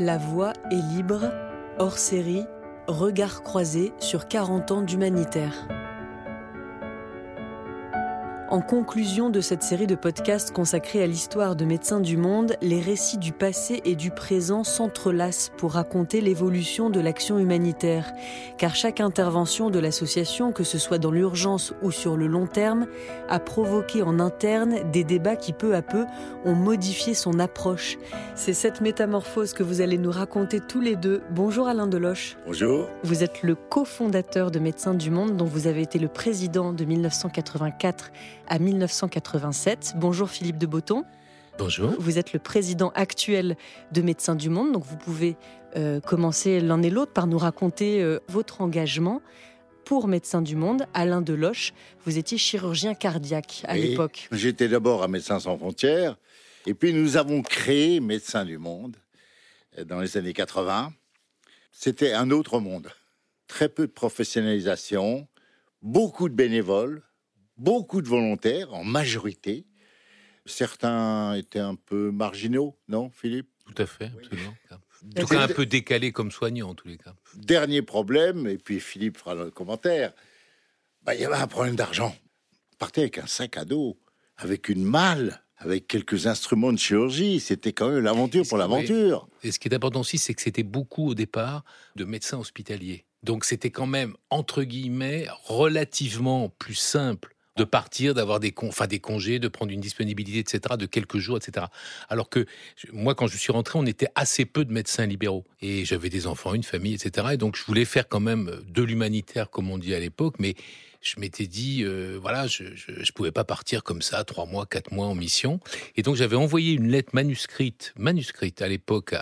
La voix est libre, hors série, regard croisé sur 40 ans d'humanitaire. En conclusion de cette série de podcasts consacrés à l'histoire de médecins du monde, les récits du passé et du présent s'entrelacent pour raconter l'évolution de l'action humanitaire. Car chaque intervention de l'association, que ce soit dans l'urgence ou sur le long terme, a provoqué en interne des débats qui peu à peu ont modifié son approche. C'est cette métamorphose que vous allez nous raconter tous les deux. Bonjour Alain Deloche. Bonjour. Vous êtes le cofondateur de Médecins du Monde, dont vous avez été le président de 1984 à 1987. Bonjour Philippe de Botton. Bonjour. Vous êtes le président actuel de Médecins du Monde, donc vous pouvez euh, commencer l'un et l'autre par nous raconter euh, votre engagement pour Médecins du Monde. Alain Deloche, vous étiez chirurgien cardiaque à l'époque. J'étais d'abord à Médecins sans frontières, et puis nous avons créé Médecins du Monde euh, dans les années 80. C'était un autre monde. Très peu de professionnalisation, beaucoup de bénévoles, beaucoup de volontaires, en majorité. Certains étaient un peu marginaux, non, Philippe? Tout à fait, absolument. En tout cas, un peu décalé comme soignant, en tous les cas. Dernier problème, et puis Philippe fera le commentaire, bah, il y avait un problème d'argent. Partait avec un sac à dos, avec une malle, avec quelques instruments de chirurgie. C'était quand même l'aventure pour l'aventure. Et ce qui est important aussi, c'est que c'était beaucoup au départ de médecins hospitaliers. Donc c'était quand même, entre guillemets, relativement plus simple de partir, d'avoir des, con, des congés, de prendre une disponibilité, etc., de quelques jours, etc. Alors que moi, quand je suis rentré, on était assez peu de médecins libéraux. Et j'avais des enfants, une famille, etc. Et donc, je voulais faire quand même de l'humanitaire, comme on dit à l'époque, mais je m'étais dit, euh, voilà, je, je, pouvais pas partir comme ça, trois mois, quatre mois en mission. Et donc j'avais envoyé une lettre manuscrite, manuscrite à l'époque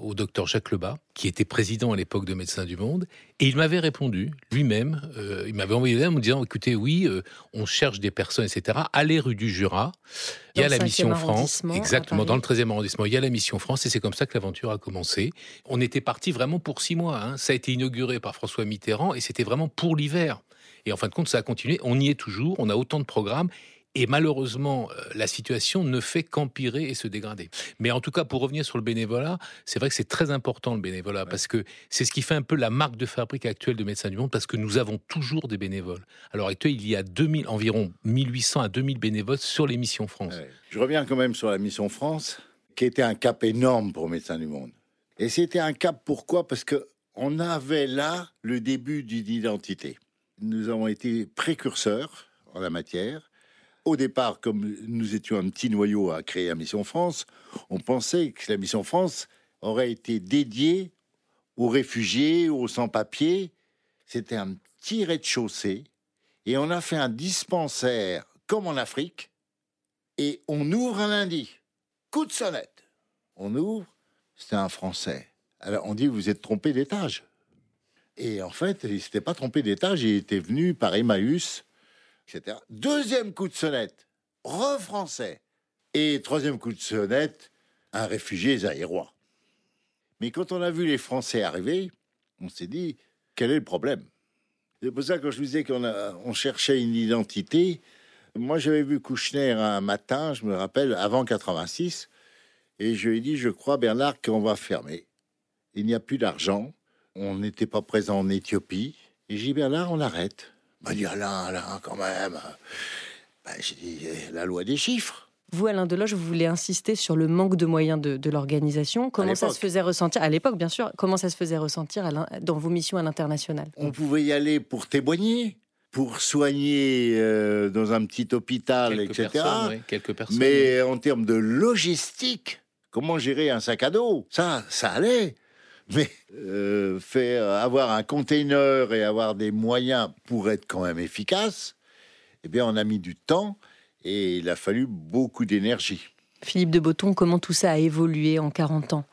au docteur Jacques Lebas, qui était président à l'époque de Médecins du Monde, et il m'avait répondu lui-même. Euh, il m'avait envoyé une lettre en me disant, écoutez, oui, euh, on cherche des personnes, etc. Allez rue du Jura. Il y a la mission France, exactement dans le 13e arrondissement. Il y a la mission France, et c'est comme ça que l'aventure a commencé. On était parti vraiment pour six mois. Hein. Ça a été inauguré par François Mitterrand, et c'était vraiment pour l'hiver. Et en fin de compte, ça a continué. On y est toujours. On a autant de programmes. Et malheureusement, euh, la situation ne fait qu'empirer et se dégrader. Mais en tout cas, pour revenir sur le bénévolat, c'est vrai que c'est très important le bénévolat parce que c'est ce qui fait un peu la marque de fabrique actuelle de Médecins du Monde parce que nous avons toujours des bénévoles. Alors actuellement, il y a 2000, environ 1800 à 2000 bénévoles sur les missions France. Je reviens quand même sur la mission France, qui était un cap énorme pour Médecins du Monde. Et c'était un cap pourquoi? Parce que on avait là le début d'une identité. Nous avons été précurseurs en la matière. Au départ, comme nous étions un petit noyau à créer la Mission France, on pensait que la Mission France aurait été dédiée aux réfugiés, aux sans-papiers. C'était un petit rez-de-chaussée. Et on a fait un dispensaire comme en Afrique. Et on ouvre un lundi. Coup de sonnette. On ouvre. C'était un Français. Alors on dit, vous êtes trompé d'étage. Et en fait, il s'était pas trompé d'étage, il était venu par Emmaüs, etc. Deuxième coup de sonnette, re-français. Et troisième coup de sonnette, un réfugié zaïrois. Mais quand on a vu les Français arriver, on s'est dit, quel est le problème? C'est pour ça que je vous disais qu'on on cherchait une identité, moi j'avais vu Kouchner un matin, je me rappelle, avant 86, et je lui ai dit, je crois Bernard qu'on va fermer. Il n'y a plus d'argent, on n'était pas présent en Éthiopie. Et j'ai dit, ben là, on arrête. Il m'a dit, Alain, Alain, quand même. Ben, j'ai dit, eh, la loi des chiffres. Vous, Alain Deloche, vous voulez insister sur le manque de moyens de, l'organisation. Comment ça se faisait ressentir, à l'époque bien sûr, comment ça se faisait ressentir dans vos missions à l'international? On pouvait y aller pour témoigner, pour soigner euh, dans un petit hôpital, etc. quelques personnes. Mais en termes de logistique, comment gérer un sac à dos? Ça, ça allait. Mais euh, faire avoir un container et avoir des moyens pour être quand même efficace, eh bien, on a mis du temps et il a fallu beaucoup d'énergie. Philippe de Botton, comment tout ça a évolué en 40 ans?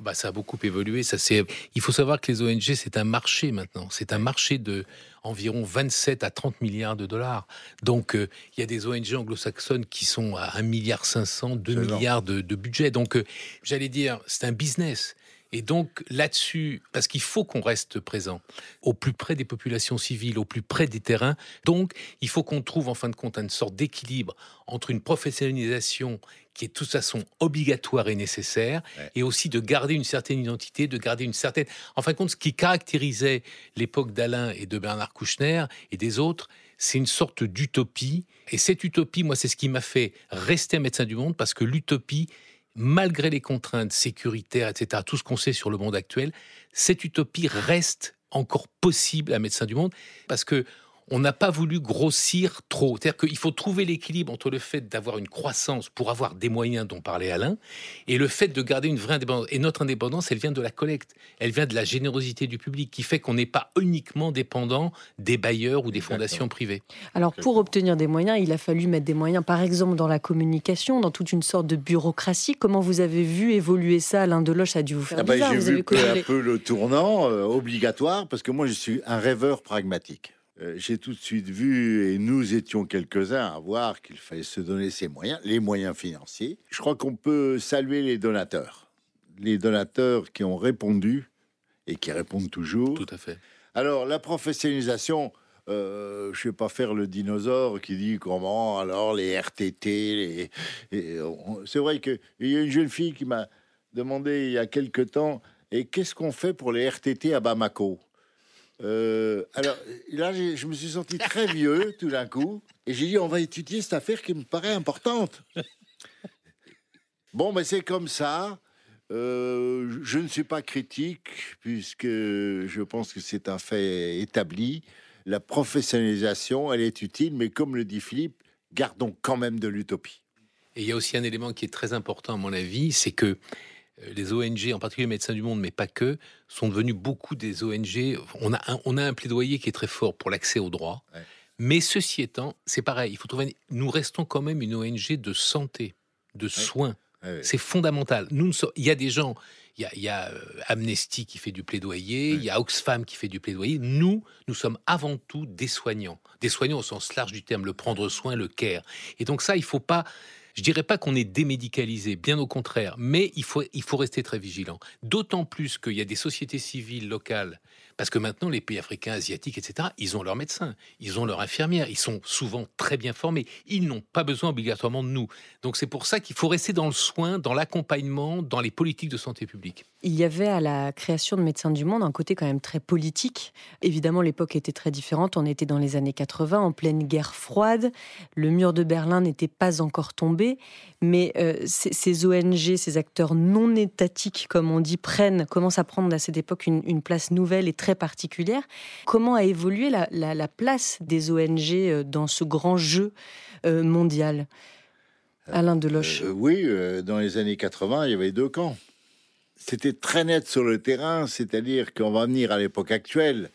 Bah, ça a beaucoup évolué. Ça c'est. Il faut savoir que les ONG c'est un marché maintenant. C'est un marché de environ 27 à 30 milliards de dollars. Donc euh, il y a des ONG anglo-saxonnes qui sont à 1 milliard 500, 2 milliards de, de, budget. Donc euh, j'allais dire c'est un business. Et donc là-dessus, parce qu'il faut qu'on reste présent au plus près des populations civiles, au plus près des terrains, donc il faut qu'on trouve en fin de compte une sorte d'équilibre entre une professionnalisation qui est de toute façon obligatoire et nécessaire, et aussi de garder une certaine identité, de garder une certaine... En fin de compte, ce qui caractérisait l'époque d'Alain et de Bernard Kouchner et des autres, c'est une sorte d'utopie. Et cette utopie, moi, c'est ce qui m'a fait rester médecin du monde, parce que l'utopie, malgré les contraintes sécuritaires, etc., tout ce qu'on sait sur le monde actuel, cette utopie reste encore possible à Médecins du Monde, parce que on n'a pas voulu grossir trop. C'est-à-dire qu'il faut trouver l'équilibre entre le fait d'avoir une croissance pour avoir des moyens dont parlait Alain et le fait de garder une vraie indépendance. Et notre indépendance, elle vient de la collecte, elle vient de la générosité du public qui fait qu'on n'est pas uniquement dépendant des bailleurs ou des fondations privées. Alors pour obtenir des moyens, il a fallu mettre des moyens, par exemple dans la communication, dans toute une sorte de bureaucratie. Comment vous avez vu évoluer ça Alain Deloche? A dû vous faire ah ben, J'ai vu peu à peu le tournant euh, obligatoire parce que moi je suis un rêveur pragmatique. Euh, j'ai tout de suite vu, et nous étions quelques-uns à voir qu'il fallait se donner ses moyens, les moyens financiers. Je crois qu'on peut saluer les donateurs. Les donateurs qui ont répondu et qui répondent toujours. Tout à fait. Alors, la professionnalisation, euh, je ne vais pas faire le dinosaure qui dit comment, alors les RTT. Les, c'est vrai qu'il y a une jeune fille qui m'a demandé il y a quelque temps et qu'est-ce qu'on fait pour les RTT à Bamako? Euh, alors là, je me suis senti très vieux tout d'un coup, et j'ai dit on va étudier cette affaire qui me paraît importante. Bon, mais c'est comme ça. Euh, je ne suis pas critique puisque je pense que c'est un fait établi. La professionnalisation, elle est utile, mais comme le dit Philippe, gardons quand même de l'utopie. Et il y a aussi un élément qui est très important à mon avis, c'est que euh, les ONG, en particulier Médecins du Monde, mais pas que, sont devenus beaucoup des ONG. On a un, on a un plaidoyer qui est très fort pour l'accès aux droits. Mais ceci étant, c'est pareil. Il faut trouver. Nous restons quand même une ONG de santé, de soins. C'est fondamental. Nous, il y a des gens. Il y a, euh, Amnesty qui fait du plaidoyer, il y a Oxfam qui fait du plaidoyer. Nous, nous sommes avant tout des soignants. Des soignants au sens large du terme, le prendre soin, le care. Et donc ça, il faut pas je dirais pas qu'on est démédicalisé, bien au contraire, mais il faut rester très vigilant. D'autant plus qu'il y a des sociétés civiles locales parce que maintenant, les pays africains, asiatiques, etc., ils ont leurs médecins, ils ont leurs infirmières, ils sont souvent très bien formés. Ils n'ont pas besoin obligatoirement de nous. Donc c'est pour ça qu'il faut rester dans le soin, dans l'accompagnement, dans les politiques de santé publique. Il y avait à la création de Médecins du Monde un côté quand même très politique. Évidemment, l'époque était très différente. On était dans les années 80, en pleine guerre froide. Le mur de Berlin n'était pas encore tombé. Mais euh, ces, ONG, ces acteurs non étatiques, comme on dit, prennent, commencent à prendre à cette époque une, une place nouvelle et très particulière. Comment a évolué la, place des ONG euh, dans ce grand jeu euh, mondial Alain Deloche. Euh, oui, dans les années 80, il y avait deux camps. C'était très net sur le terrain, c'est-à-dire qu'on va venir à l'époque actuelle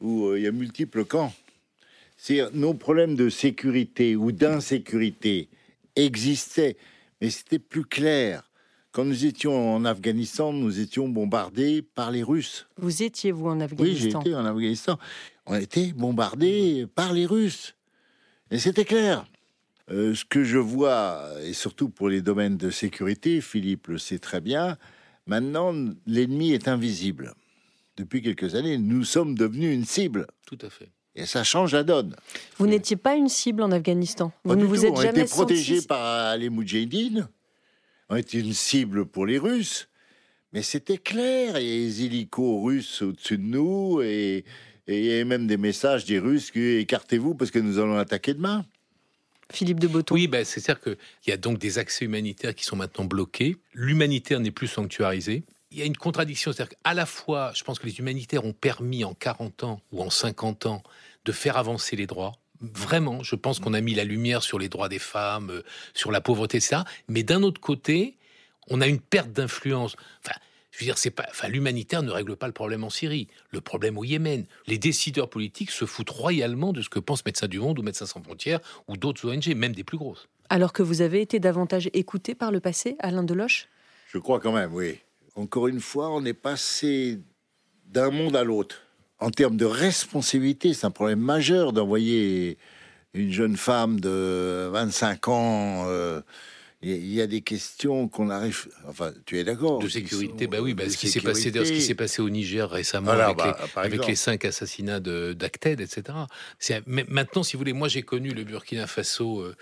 où il y a multiples camps. C'est nos problèmes de sécurité ou d'insécurité existaient, mais c'était plus clair. Quand nous étions en Afghanistan, nous étions bombardés par les Russes. Vous étiez, vous, en Afghanistan Oui, j'étais en Afghanistan. On était bombardés par les Russes. Et c'était clair. Euh, ce que je vois, et surtout pour les domaines de sécurité, Philippe le sait très bien, maintenant, l'ennemi est invisible. Depuis quelques années, nous sommes devenus une cible. Tout à fait. Et ça change la donne. Vous n'étiez pas une cible en Afghanistan. Vous ne vous êtes On était protégé par les Moudjahidines on était une cible pour les Russes. Mais c'était clair, il y a des hélicos russes au-dessus de nous et, il y avait même des messages des Russes qui écartez-vous parce que nous allons attaquer demain. Philippe de Botton. Oui, ben, c'est-à-dire qu'il y a donc des accès humanitaires qui sont maintenant bloqués. L'humanitaire n'est plus sanctuarisé. Il y a une contradiction, c'est-à-dire qu'à la fois, je pense que les humanitaires ont permis en 40 ans ou en 50 ans de faire avancer les droits, Vraiment, je pense qu'on a mis la lumière sur les droits des femmes, euh, sur la pauvreté, etc. Mais d'un autre côté, on a une perte d'influence. Enfin, je veux dire, c'est pas, enfin, l'humanitaire ne règle pas le problème en Syrie, le problème au Yémen. Les décideurs politiques se foutent royalement de ce que pensent Médecins du Monde ou Médecins sans frontières ou d'autres ONG, même des plus grosses. Alors que vous avez été davantage écouté par le passé, Alain Deloche? Je crois quand même, oui. Encore une fois, on est passé d'un monde à l'autre en termes de responsabilité, c'est un problème majeur d'envoyer une jeune femme de 25 ans. Euh, il y a des questions qu'on arrive. Enfin, tu es d'accord De sécurité, bah oui, bah, ce qui s'est passé, ce qui s'est passé au Niger récemment avec, bah, les, avec les, cinq assassinats d'Acted, etc. Maintenant, si vous voulez, moi j'ai connu le Burkina Faso. Euh,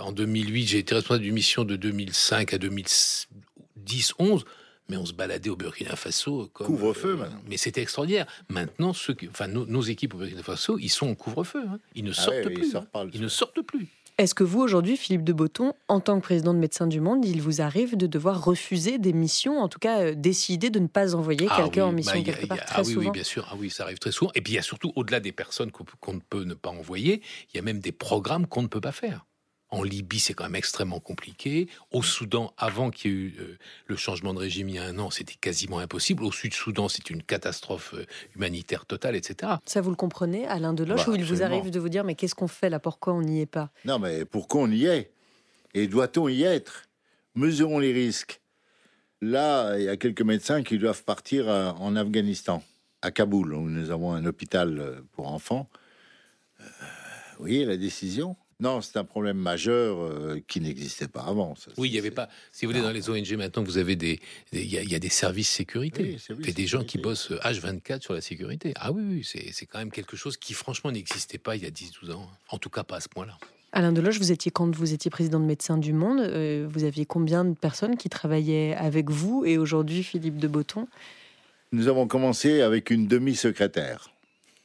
en 2008, j'ai été responsable d'une mission de 2005 à 2010-11 mais on se baladait au Burkina Faso couvre-feu. Euh, mais c'était extraordinaire. Maintenant, ceux enfin, nos, équipes au Burkina Faso, ils sont en couvre-feu. Hein. Ils ne ah sortent plus. Hein. Ils, ne sortent plus. Est-ce que vous, aujourd'hui, Philippe de Botton, en tant que président de Médecins du Monde, il vous arrive de devoir refuser des missions, en tout cas euh, décider de ne pas envoyer ah quelqu'un en mission bah, quelque part très ah, souvent oui, bien sûr. Ah oui, ça arrive très souvent. Et puis il y a surtout, au-delà des personnes qu'on ne peut ne pas envoyer, il y a même des programmes qu'on ne peut pas faire. En Libye, c'est quand même extrêmement compliqué. Au Soudan, avant qu'il y ait eu euh, le changement de régime il y a un an, c'était quasiment impossible. Au Sud-Soudan, c'est une catastrophe euh, humanitaire totale, etc. Ça, vous le comprenez, Alain Deloche, bah, ou il vous arrive de vous dire, mais qu'est-ce qu'on fait là? Pourquoi on n'y est pas? Non, mais pourquoi on y est Et doit-on y être? Mesurons les risques. Là, il y a quelques médecins qui doivent partir euh, en Afghanistan, à Kaboul, où nous avons un hôpital pour enfants. Vous voyez la décision non, c'est un problème majeur euh, qui n'existait pas avant. oui, il n'y avait pas. Si vous voulez, dans les ONG maintenant, vous avez des, il y, a des services sécurité. Oui, des gens qui bossent H24 sur la sécurité. Ah oui, oui c'est quand même quelque chose qui, franchement, n'existait pas il y a 10-12 ans. En tout cas, pas à ce point-là. Alain Deloche, vous étiez quand vous étiez président de Médecins du Monde, euh, vous aviez combien de personnes qui travaillaient avec vous et aujourd'hui Philippe de Botton? Nous avons commencé avec une demi-secrétaire.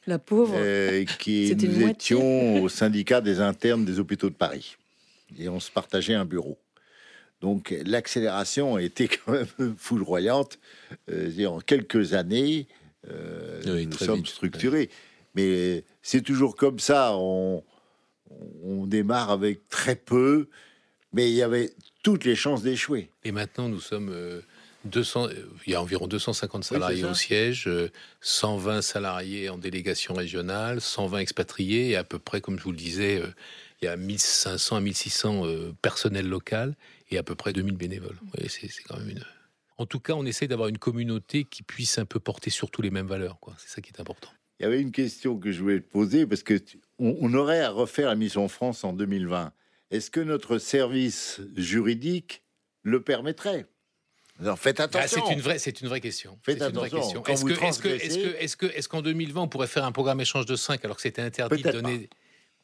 La pauvre. Euh, qui nous étions au syndicat des internes des hôpitaux de Paris. Et on se partageait un bureau. Donc l'accélération a été quand même foudroyante. Euh, en quelques années, euh, nous sommes structurés. Mais c'est toujours comme ça. On, on démarre avec très peu, mais il y avait toutes les chances d'échouer. Et maintenant, nous sommes 200, euh, il y a environ 250 salariés au siège, 120 euh, salariés en délégation régionale, 120 expatriés et à peu près, comme je vous le disais, euh, il y a 1500 à 1600 personnels local et à peu près 2000 bénévoles. c'est quand même une. En tout cas, on essaye d'avoir une communauté qui puisse un peu porter surtout les mêmes valeurs. C'est ça qui est important. Il y avait une question que je voulais te poser parce que on aurait à refaire la mission France en 2020. Est-ce que notre service juridique le permettrait? Alors faites ah, attention. c'est une vraie, c'est une vraie question. Faites attention. Est-ce que, est-ce que, est-ce que, est-ce qu'en 2020 on pourrait faire un programme échange de 5 alors que c'était interdit de donner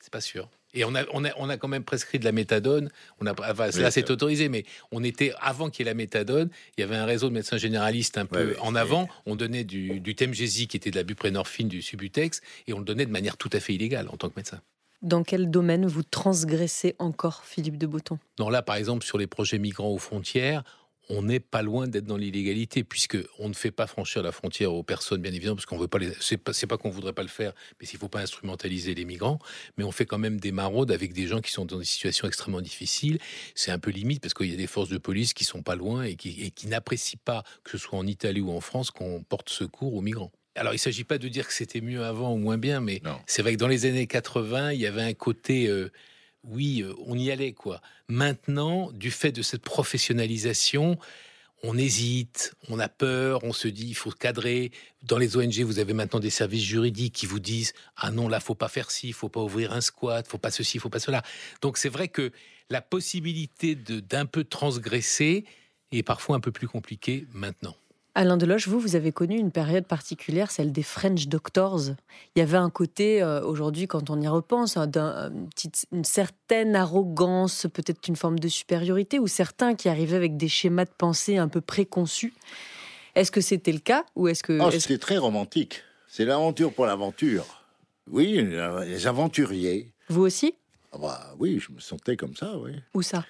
C'est pas sûr. Et on a, on, a, on a quand même prescrit de la méthadone. On a, là, c'est autorisé, mais on était avant qu'il y ait la méthadone. Il y avait un réseau de médecins généralistes un peu en avant. On donnait du, du Temgesi, qui était de la buprenorphine, du Subutex, et on le donnait de manière tout à fait illégale en tant que médecin. Dans quel domaine vous transgressez encore, Philippe de Botton? Non, là, par exemple, sur les projets migrants aux frontières, on n'est pas loin d'être dans l'illégalité, puisque on ne fait pas franchir la frontière aux personnes, bien évidemment, parce qu'on veut pas les. C'est pas, pas qu'on voudrait pas le faire, mais s'il faut pas instrumentaliser les migrants, mais on fait quand même des maraudes avec des gens qui sont dans des situations extrêmement difficiles. C'est un peu limite parce qu'il y a des forces de police qui sont pas loin et qui, n'apprécient pas, que ce soit en Italie ou en France, qu'on porte secours aux migrants. Alors, il ne s'agit pas de dire que c'était mieux avant ou moins bien, mais c'est vrai que dans les années 80, il y avait un côté euh, oui, euh, on y allait, quoi. Maintenant, du fait de cette professionnalisation, on hésite, on a peur, on se dit il faut cadrer. Dans les ONG, vous avez maintenant des services juridiques qui vous disent ah non là faut pas faire ci, faut pas ouvrir un squat, faut pas ceci, faut pas cela. Donc c'est vrai que la possibilité d'un peu transgresser est parfois un peu plus compliquée maintenant. Alain Deloche, vous, vous avez connu une période particulière, celle des French Doctors. Il y avait un côté, euh, aujourd'hui, quand on y repense, hein, une certaine arrogance, peut-être une forme de supériorité, ou certains qui arrivaient avec des schémas de pensée un peu préconçus. Est-ce que c'était le cas ou est-ce que oh, c'était très romantique. C'est l'aventure pour l'aventure. Oui, les aventuriers. Vous aussi? Ah bah, Oui, je me sentais comme ça, oui. Où ça?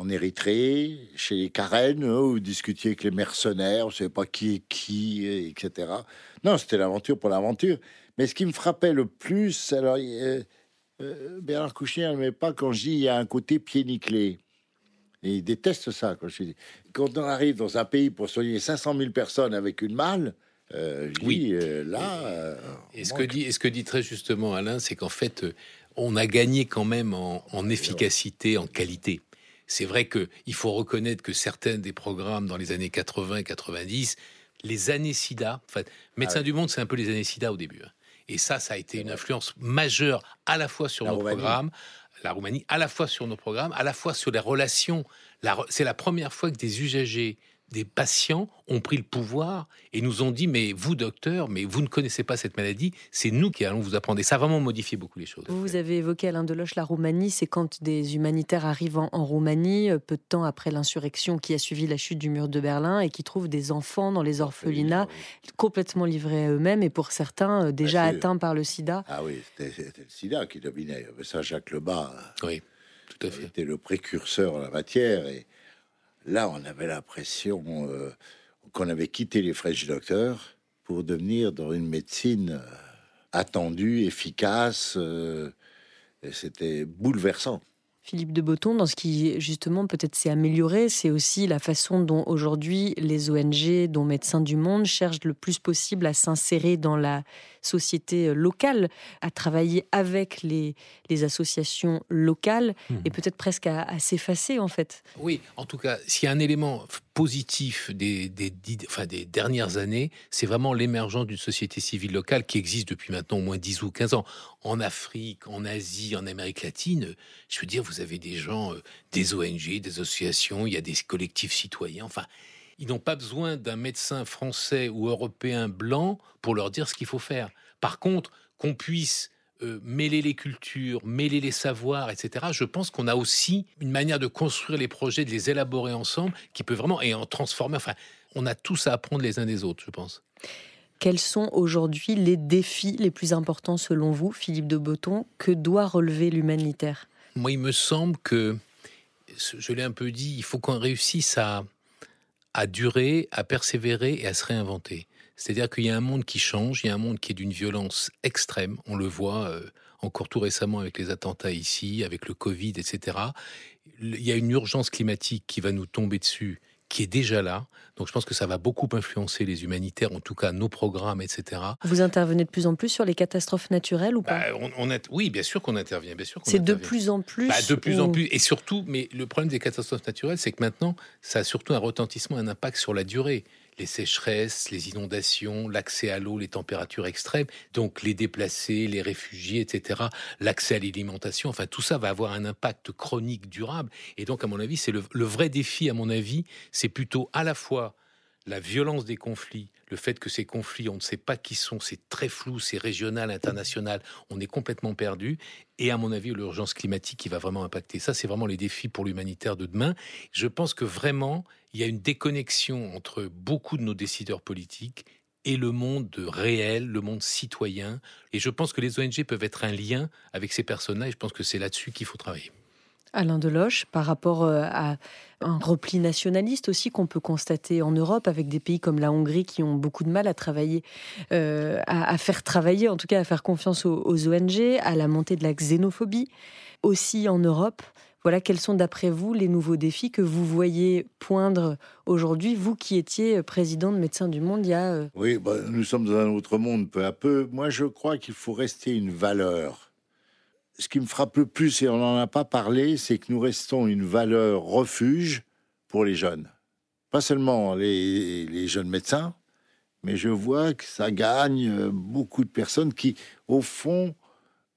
En Érythrée, chez les Karen, hein, où vous discutiez avec les mercenaires, je ne savez pas qui est qui, etc. Non, c'était l'aventure pour l'aventure. Mais ce qui me frappait le plus, alors, euh, euh, Bernard Kouchner n'aimait pas quand je dis il y a un côté pied nickelé. Et il déteste ça. Quand, je dis. quand on arrive dans un pays pour soigner 500 000 personnes avec une malle, euh, oui, là. et, ce que dit, et ce que dit très justement Alain, c'est qu'en fait, on a gagné quand même en efficacité, en qualité c'est vrai qu'il faut reconnaître que certains des programmes dans les années 80 et 90, les années SIDA, en fait, Médecins ah du Monde, c'est un peu les années SIDA au début. Hein. Et ça, ça a été une influence majeure à la fois sur nos programmes, la Roumanie, à la fois sur nos programmes, à la fois sur les relations. C'est la première fois que des usagers des patients ont pris le pouvoir et nous ont dit mais vous docteur, mais vous ne connaissez pas cette maladie, c'est nous qui allons vous apprendre. Et ça a vraiment modifié beaucoup les choses. Vous avez évoqué Alain Deloche la Roumanie, c'est quand des humanitaires arrivent en, Roumanie, euh, peu de temps après l'insurrection qui a suivi la chute du mur de Berlin et qui trouvent des enfants dans les orphelinats complètement livrés à eux-mêmes et pour certains euh, déjà atteints par le sida. Ah oui, c'était le sida qui dominait. Ça, Jacques Lebas. Oui. Tout à fait. Était le précurseur en la matière et Là, on avait l'impression euh, qu'on avait quitté les French Doctors pour devenir dans une médecine euh, attendue, efficace. Euh, et c'était bouleversant. Philippe de Botton, dans ce qui justement peut-être s'est amélioré, c'est aussi la façon dont aujourd'hui les ONG, dont Médecins du Monde, cherchent le plus possible à s'insérer dans la société locale, à travailler avec les, les associations locales mmh. et peut-être presque à, à s'effacer en fait. Oui, en tout cas, s'il y a un élément positif des, des, enfin, des dernières années, c'est vraiment l'émergence d'une société civile locale qui existe depuis maintenant au moins 10 ou 15 ans. En Afrique, en Asie, en Amérique latine, je veux dire, vous avez des gens, euh, des ONG, des associations, il y a des collectifs citoyens, enfin, ils n'ont pas besoin d'un médecin français ou européen blanc pour leur dire ce qu'il faut faire. Par contre, qu'on puisse euh, mêler les cultures, mêler les savoirs, etc. Je pense qu'on a aussi une manière de construire les projets, de les élaborer ensemble, qui peut vraiment et en transformer. Enfin, on a tous à apprendre les uns des autres, je pense. Quels sont aujourd'hui les défis les plus importants selon vous, Philippe de Botton, que doit relever l'humanitaire? Moi, il me semble que, je l'ai un peu dit, il faut qu'on réussisse à, à durer, à persévérer et à se réinventer. C'est-à-dire qu'il y a un monde qui change, il y a un monde qui est d'une violence extrême. On le voit euh, encore tout récemment avec les attentats ici, avec le Covid, etc. Il y a une urgence climatique qui va nous tomber dessus, qui est déjà là. Donc je pense que ça va beaucoup influencer les humanitaires, en tout cas nos programmes, etc. Vous intervenez de plus en plus sur les catastrophes naturelles ou pas? Bah, on, Oui, bien sûr qu'on intervient, bien sûr. C'est de plus en plus. Bah, de plus en plus, et surtout, mais le problème des catastrophes naturelles, c'est que maintenant, ça a surtout un retentissement, un impact sur la durée les sécheresses, les inondations, l'accès à l'eau, les températures extrêmes, donc les déplacés, les réfugiés, etc., l'accès à l'alimentation, enfin tout ça va avoir un impact chronique durable. Et donc, à mon avis, c'est le, le vrai défi, à mon avis, c'est plutôt à la fois la violence des conflits, le fait que ces conflits, on ne sait pas qui sont, c'est très flou, c'est régional, international, on est complètement perdu. Et à mon avis, l'urgence climatique qui va vraiment impacter. Ça, c'est vraiment les défis pour l'humanitaire de demain. Je pense que vraiment, il y a une déconnexion entre beaucoup de nos décideurs politiques et le monde réel, le monde citoyen. Et je pense que les ONG peuvent être un lien avec ces personnes-là. Et je pense que c'est là-dessus qu'il faut travailler. Alain Deloche, par rapport euh, à un repli nationaliste aussi qu'on peut constater en Europe avec des pays comme la Hongrie qui ont beaucoup de mal à travailler, euh, à, faire travailler, en tout cas à faire confiance aux, ONG, à la montée de la xénophobie aussi en Europe. Voilà, quels sont d'après vous les nouveaux défis que vous voyez poindre aujourd'hui, vous qui étiez président de Médecins du Monde il y a... Euh, oui, bah, nous sommes dans un autre monde peu à peu. Moi, je crois qu'il faut rester une valeur ce qui me frappe le plus, et on n'en a pas parlé, c'est que nous restons une valeur refuge pour les jeunes. Pas seulement les, jeunes médecins, mais je vois que ça gagne beaucoup de personnes qui, au fond,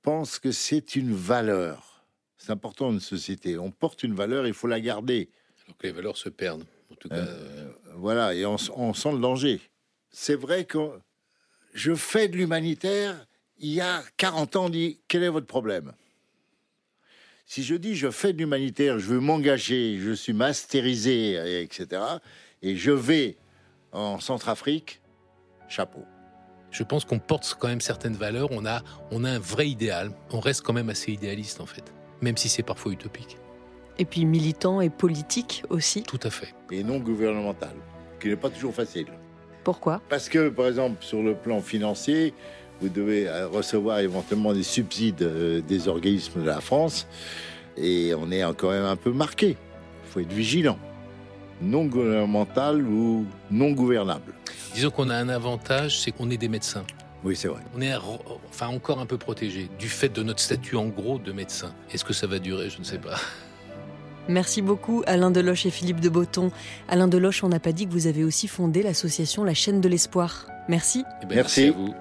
pensent que c'est une valeur. C'est important dans une société. On porte une valeur, il faut la garder. Alors que les valeurs se perdent. En tout cas. Euh, voilà, et on, on sent le danger. C'est vrai que je fais de l'humanitaire il y a 40 ans, on dit quel est votre problème? Si je dis je fais de l'humanitaire, je veux m'engager, je suis masterisé, etc., et je vais en Centrafrique, chapeau. Je pense qu'on porte quand même certaines valeurs, on a, on a un vrai idéal, on reste quand même assez idéaliste en fait, même si c'est parfois utopique. Et puis militant et politique aussi. Tout à fait. Et non gouvernemental, qui n'est pas toujours facile. Pourquoi? Parce que, par exemple, sur le plan financier, vous devez euh, recevoir éventuellement des subsides euh, des organismes de la France. Et on est quand même un peu marqué. Il faut être vigilant. Non gouvernemental ou non gouvernable. Disons qu'on a un avantage, c'est qu'on est des médecins. Oui, c'est vrai. On est enfin encore un peu protégé du fait de notre statut en gros de médecin. Est-ce que ça va durer? Je ne sais pas. Merci beaucoup Alain Deloche et Philippe de Botton. Alain Deloche, on n'a pas dit que vous avez aussi fondé l'association La chaîne de l'espoir. Merci. Eh ben, merci. merci à vous.